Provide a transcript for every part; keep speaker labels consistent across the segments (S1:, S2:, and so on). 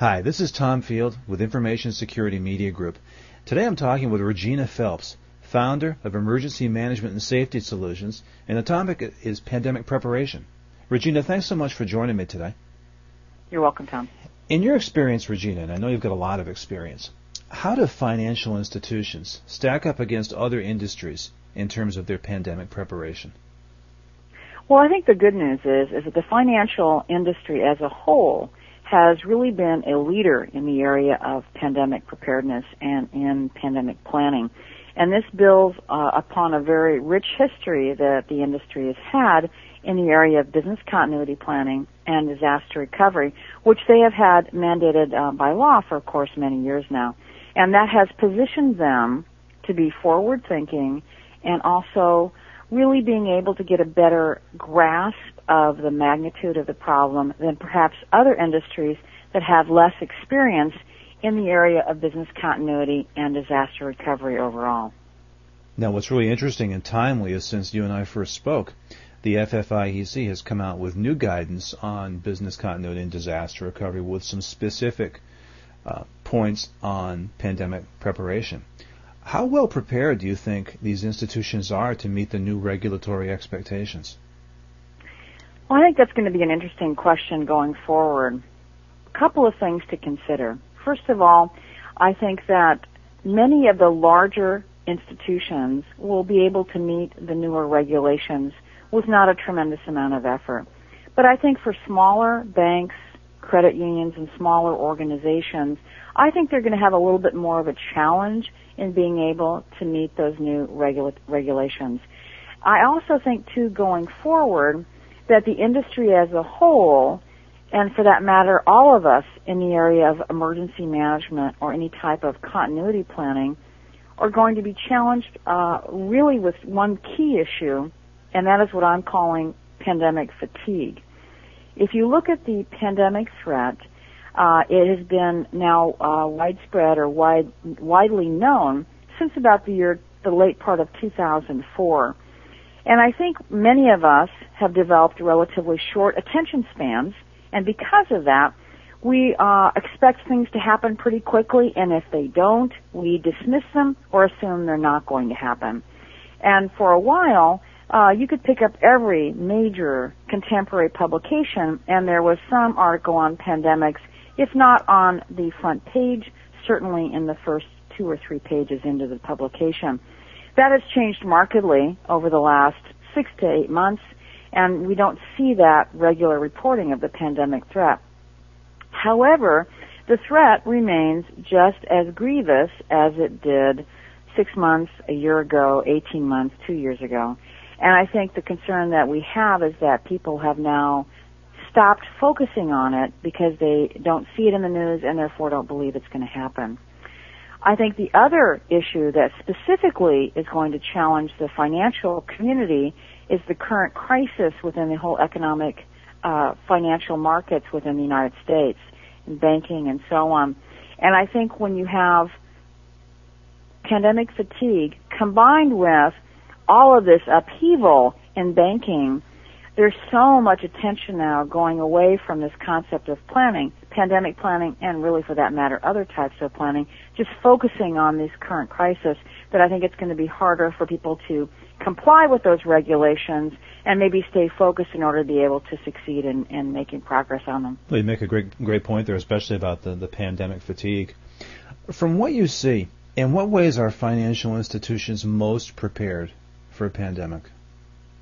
S1: Hi, this is Tom Field with Information Security Media Group. Today I'm talking with Regina Phelps, founder of Emergency Management and Safety Solutions, and the topic is pandemic preparation. Regina, thanks so much for joining me today.
S2: You're welcome, Tom.
S1: In your experience, Regina, and I know you've got a lot of experience, how do financial institutions stack up against other industries in terms of their pandemic preparation?
S2: Well, I think the good news is is that the financial industry as a whole has really been a leader in the area of pandemic preparedness and in pandemic planning. And this builds uh, upon a very rich history that the industry has had in the area of business continuity planning and disaster recovery, which they have had mandated uh, by law for, of course, many years now. And that has positioned them to be forward thinking and also really being able to get a better grasp of the magnitude of the problem than perhaps other industries that have less experience in the area of business continuity and disaster recovery overall.
S1: Now, what's really interesting and timely is since you and I first spoke, the FFIEC has come out with new guidance on business continuity and disaster recovery with some specific uh, points on pandemic preparation. How well prepared do you think these institutions are to meet the new regulatory expectations?
S2: Well, I think that's going to be an interesting question going forward. A couple of things to consider. First of all, I think that many of the larger institutions will be able to meet the newer regulations with not a tremendous amount of effort. But I think for smaller banks, credit unions, and smaller organizations, I think they're going to have a little bit more of a challenge in being able to meet those new regula- regulations. I also think too going forward that the industry as a whole, and for that matter all of us in the area of emergency management or any type of continuity planning, are going to be challenged uh, really with one key issue, and that is what I'm calling pandemic fatigue. If you look at the pandemic threat, uh, it has been now uh, widespread or wide, widely known since about the year, the late part of 2004. And I think many of us have developed relatively short attention spans, and because of that, we uh, expect things to happen pretty quickly, and if they don't, we dismiss them or assume they're not going to happen. And for a while, uh, you could pick up every major contemporary publication, and there was some article on pandemics if not on the front page, certainly in the first two or three pages into the publication. That has changed markedly over the last six to eight months, and we don't see that regular reporting of the pandemic threat. However, the threat remains just as grievous as it did six months, a year ago, 18 months, two years ago. And I think the concern that we have is that people have now stopped focusing on it because they don't see it in the news and therefore don't believe it's going to happen. I think the other issue that specifically is going to challenge the financial community is the current crisis within the whole economic uh, financial markets within the United States, and banking and so on. And I think when you have pandemic fatigue combined with all of this upheaval in banking there's so much attention now going away from this concept of planning, pandemic planning, and really for that matter, other types of planning, just focusing on this current crisis that I think it's going to be harder for people to comply with those regulations and maybe stay focused in order to be able to succeed in, in making progress on them.
S1: Well, you make a great, great point there, especially about the, the pandemic fatigue. From what you see, in what ways are financial institutions most prepared for a pandemic?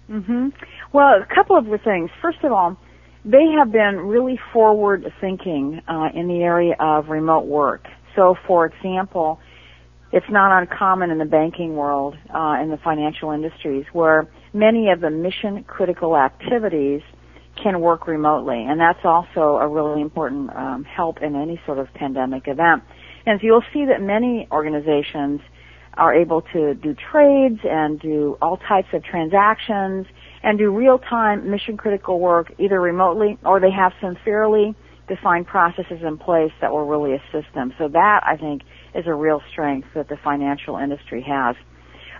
S2: Mm-hmm. Well, a couple of things. First of all, they have been really forward thinking uh, in the area of remote work. So, for example, it's not uncommon in the banking world, uh, in the financial industries, where many of the mission critical activities can work remotely, and that's also a really important um, help in any sort of pandemic event. And so you'll see that many organizations are able to do trades and do all types of transactions and do real-time mission critical work either remotely or they have some fairly defined processes in place that will really assist them. So that I think is a real strength that the financial industry has.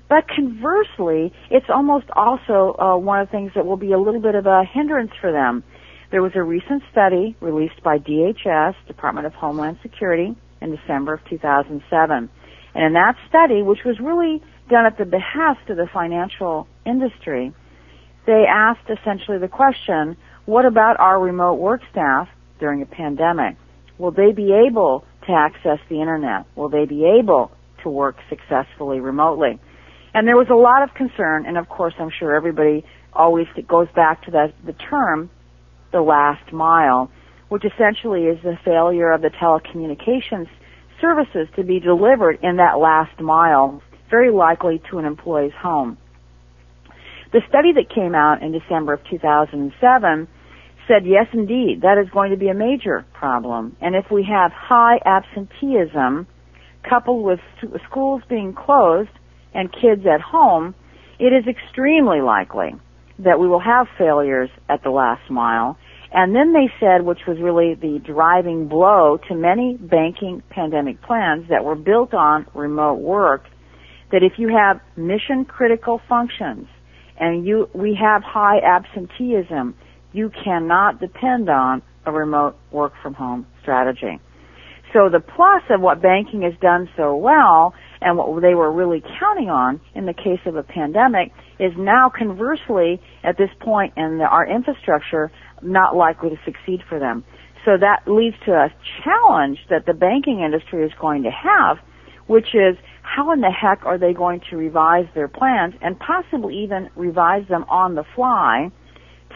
S2: But conversely, it's almost also uh, one of the things that will be a little bit of a hindrance for them. There was a recent study released by DHS, Department of Homeland Security, in December of 2007. And in that study, which was really done at the behest of the financial industry, they asked essentially the question, what about our remote work staff during a pandemic? Will they be able to access the internet? Will they be able to work successfully remotely? And there was a lot of concern, and of course I'm sure everybody always goes back to that, the term, the last mile, which essentially is the failure of the telecommunications services to be delivered in that last mile, very likely to an employee's home. The study that came out in December of 2007 said, yes, indeed, that is going to be a major problem. And if we have high absenteeism coupled with schools being closed and kids at home, it is extremely likely that we will have failures at the last mile. And then they said, which was really the driving blow to many banking pandemic plans that were built on remote work, that if you have mission critical functions and you, we have high absenteeism, you cannot depend on a remote work from home strategy. So the plus of what banking has done so well and what they were really counting on in the case of a pandemic is now conversely at this point in the, our infrastructure not likely to succeed for them. So that leads to a challenge that the banking industry is going to have, which is how in the heck are they going to revise their plans and possibly even revise them on the fly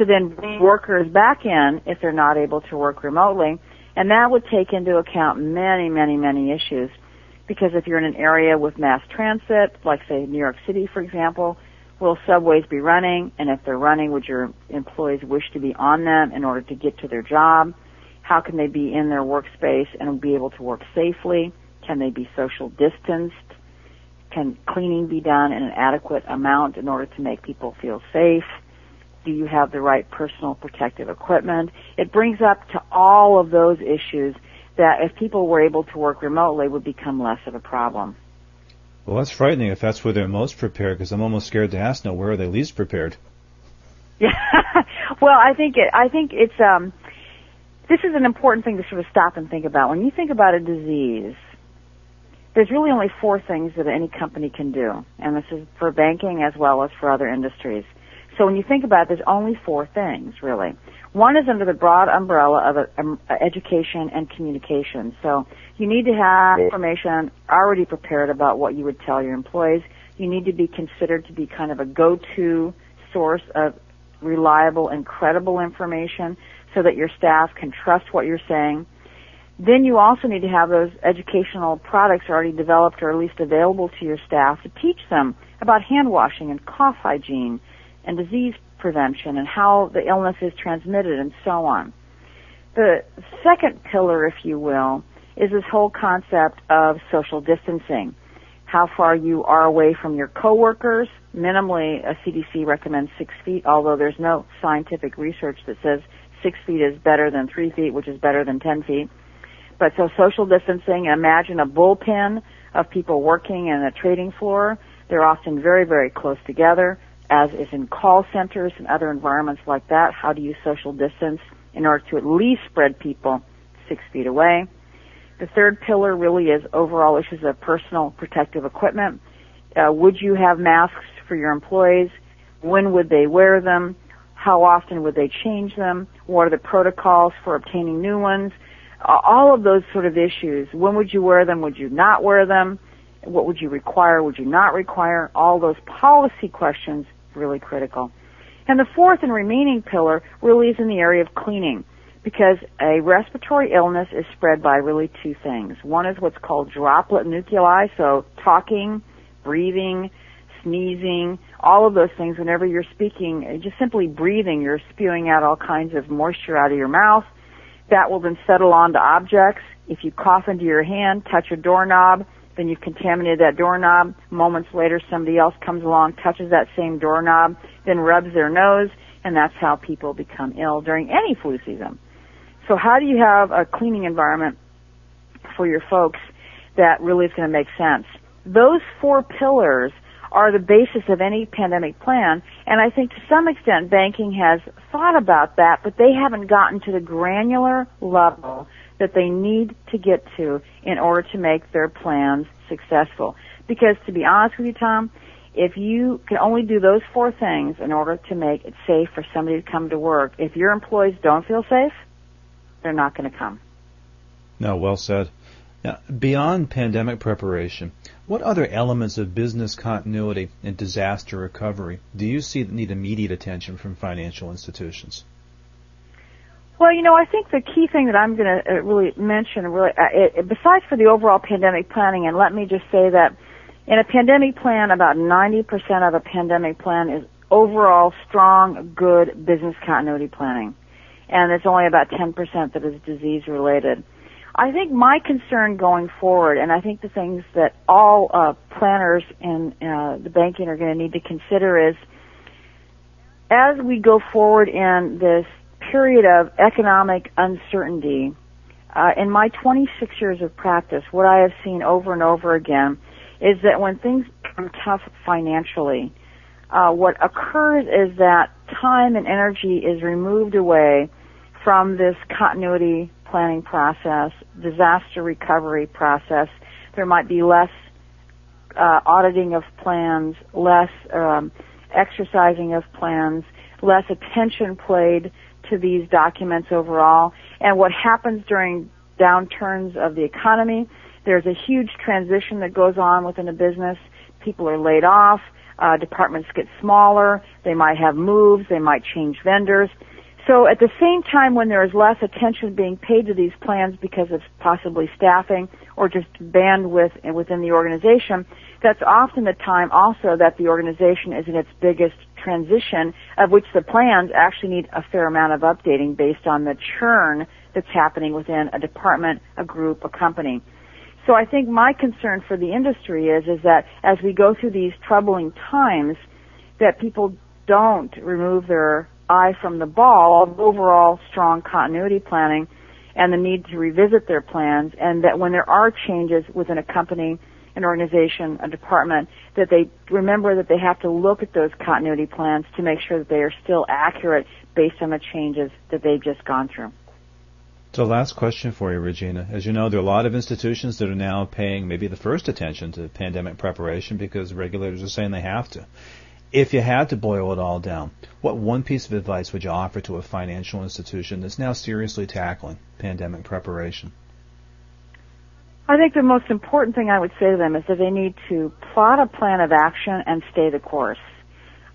S2: to then bring workers back in if they're not able to work remotely. And that would take into account many, many, many issues. Because if you're in an area with mass transit, like say New York City, for example, will subways be running? And if they're running, would your employees wish to be on them in order to get to their job? How can they be in their workspace and be able to work safely? Can they be social distanced? Can cleaning be done in an adequate amount in order to make people feel safe? Do you have the right personal protective equipment? It brings up to all of those issues that if people were able to work remotely would become less of a problem.
S1: Well, that's frightening if that's where they're most prepared, because I'm almost scared to ask now where are they least prepared.
S2: Yeah, well, I think it, I think it's um, this is an important thing to sort of stop and think about. When you think about a disease, there's really only four things that any company can do, and this is for banking as well as for other industries. So when you think about it, there's only four things, really. One is under the broad umbrella of um, education and communication. So you need to have information already prepared about what you would tell your employees. You need to be considered to be kind of a go-to source of reliable and credible information so that your staff can trust what you're saying. Then you also need to have those educational products already developed or at least available to your staff to teach them about hand washing and cough hygiene and disease prevention and how the illness is transmitted and so on. The second pillar, if you will, is this whole concept of social distancing. How far you are away from your coworkers. Minimally, a CDC recommends six feet, although there's no scientific research that says six feet is better than three feet, which is better than ten feet. But so social distancing, imagine a bullpen of people working in a trading floor. They're often very, very close together as is in call centers and other environments like that. How do you social distance in order to at least spread people six feet away? The third pillar really is overall issues of personal protective equipment. Uh, would you have masks for your employees? When would they wear them? How often would they change them? What are the protocols for obtaining new ones? All of those sort of issues. When would you wear them? Would you not wear them? What would you require? Would you not require? All those policy questions really critical. And the fourth and remaining pillar really is in the area of cleaning because a respiratory illness is spread by really two things. One is what's called droplet nuclei, so talking, breathing, sneezing, all of those things whenever you're speaking, uh, just simply breathing, you're spewing out all kinds of moisture out of your mouth. That will then settle onto objects. If you cough into your hand, touch a doorknob, then you've contaminated that doorknob. Moments later, somebody else comes along, touches that same doorknob, then rubs their nose, and that's how people become ill during any flu season. So how do you have a cleaning environment for your folks that really is going to make sense? Those four pillars are the basis of any pandemic plan. And I think to some extent banking has thought about that, but they haven't gotten to the granular level that they need to get to in order to make their plans successful. Because to be honest with you, Tom, if you can only do those four things in order to make it safe for somebody to come to work, if your employees don't feel safe, they're not going to come.
S1: No, well said. Now, beyond pandemic preparation, what other elements of business continuity and disaster recovery do you see that need immediate attention from financial institutions?
S2: Well, you know, I think the key thing that I'm going to uh, really mention, really, uh, it, besides for the overall pandemic planning, and let me just say that in a pandemic plan, about 90% of a pandemic plan is overall strong, good business continuity planning. And it's only about 10% that is disease related. I think my concern going forward, and I think the things that all uh, planners in uh, the banking are going to need to consider is, as we go forward in this period of economic uncertainty, uh, in my 26 years of practice, what I have seen over and over again is that when things become tough financially, uh, what occurs is that time and energy is removed away from this continuity planning process, disaster recovery process. There might be less uh, auditing of plans, less um, exercising of plans, less attention played to these documents overall. And what happens during downturns of the economy, there's a huge transition that goes on within a business. People are laid off. Uh, departments get smaller. They might have moves. They might change vendors. So at the same time when there is less attention being paid to these plans because of possibly staffing or just bandwidth within the organization, that's often the time also that the organization is in its biggest transition of which the plans actually need a fair amount of updating based on the churn that's happening within a department, a group, a company. So I think my concern for the industry is, is that as we go through these troubling times, that people don't remove their eye from the ball of overall strong continuity planning and the need to revisit their plans and that when there are changes within a company, an organization, a department, that they remember that they have to look at those continuity plans to make sure that they are still accurate based on the changes that they've just gone through.
S1: So last question for you, Regina. As you know, there are a lot of institutions that are now paying maybe the first attention to pandemic preparation because regulators are saying they have to. If you had to boil it all down, what one piece of advice would you offer to a financial institution that's now seriously tackling pandemic preparation?
S2: I think the most important thing I would say to them is that they need to plot a plan of action and stay the course.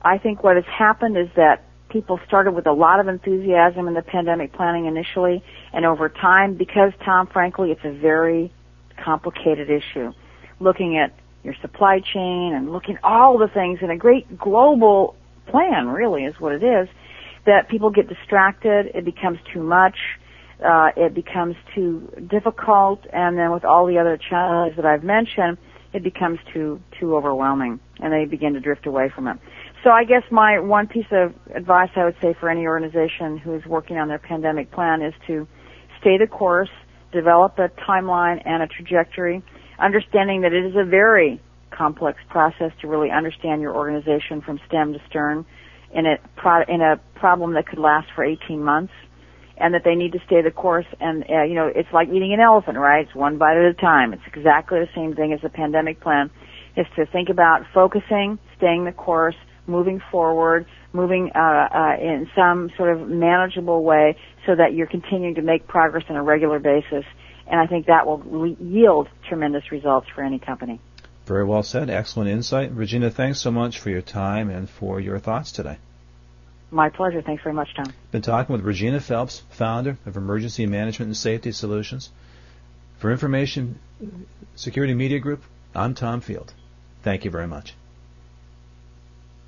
S2: I think what has happened is that people started with a lot of enthusiasm in the pandemic planning initially, and over time, because Tom, frankly, it's a very complicated issue. Looking at your supply chain and looking all the things in a great global plan really is what it is that people get distracted it becomes too much uh, it becomes too difficult and then with all the other challenges that I've mentioned it becomes too too overwhelming and they begin to drift away from it. So I guess my one piece of advice I would say for any organization who is working on their pandemic plan is to stay the course develop a timeline and a trajectory understanding that it is a very complex process to really understand your organization from stem to stern in a pro- in a problem that could last for 18 months and that they need to stay the course. And uh, you know it's like eating an elephant right? It's one bite at a time. It's exactly the same thing as a pandemic plan. Is to think about focusing staying the course moving forward moving uh, uh, in some sort of manageable way so that you're continuing to make progress on a regular basis and I think that will yield tremendous results for any company.
S1: Very well said. Excellent insight. Regina, thanks so much for your time and for your thoughts today.
S2: My pleasure. Thanks very much, Tom.
S1: Been talking with Regina Phelps, founder of Emergency Management and Safety Solutions. For Information Security Media Group, I'm Tom Field. Thank you very much.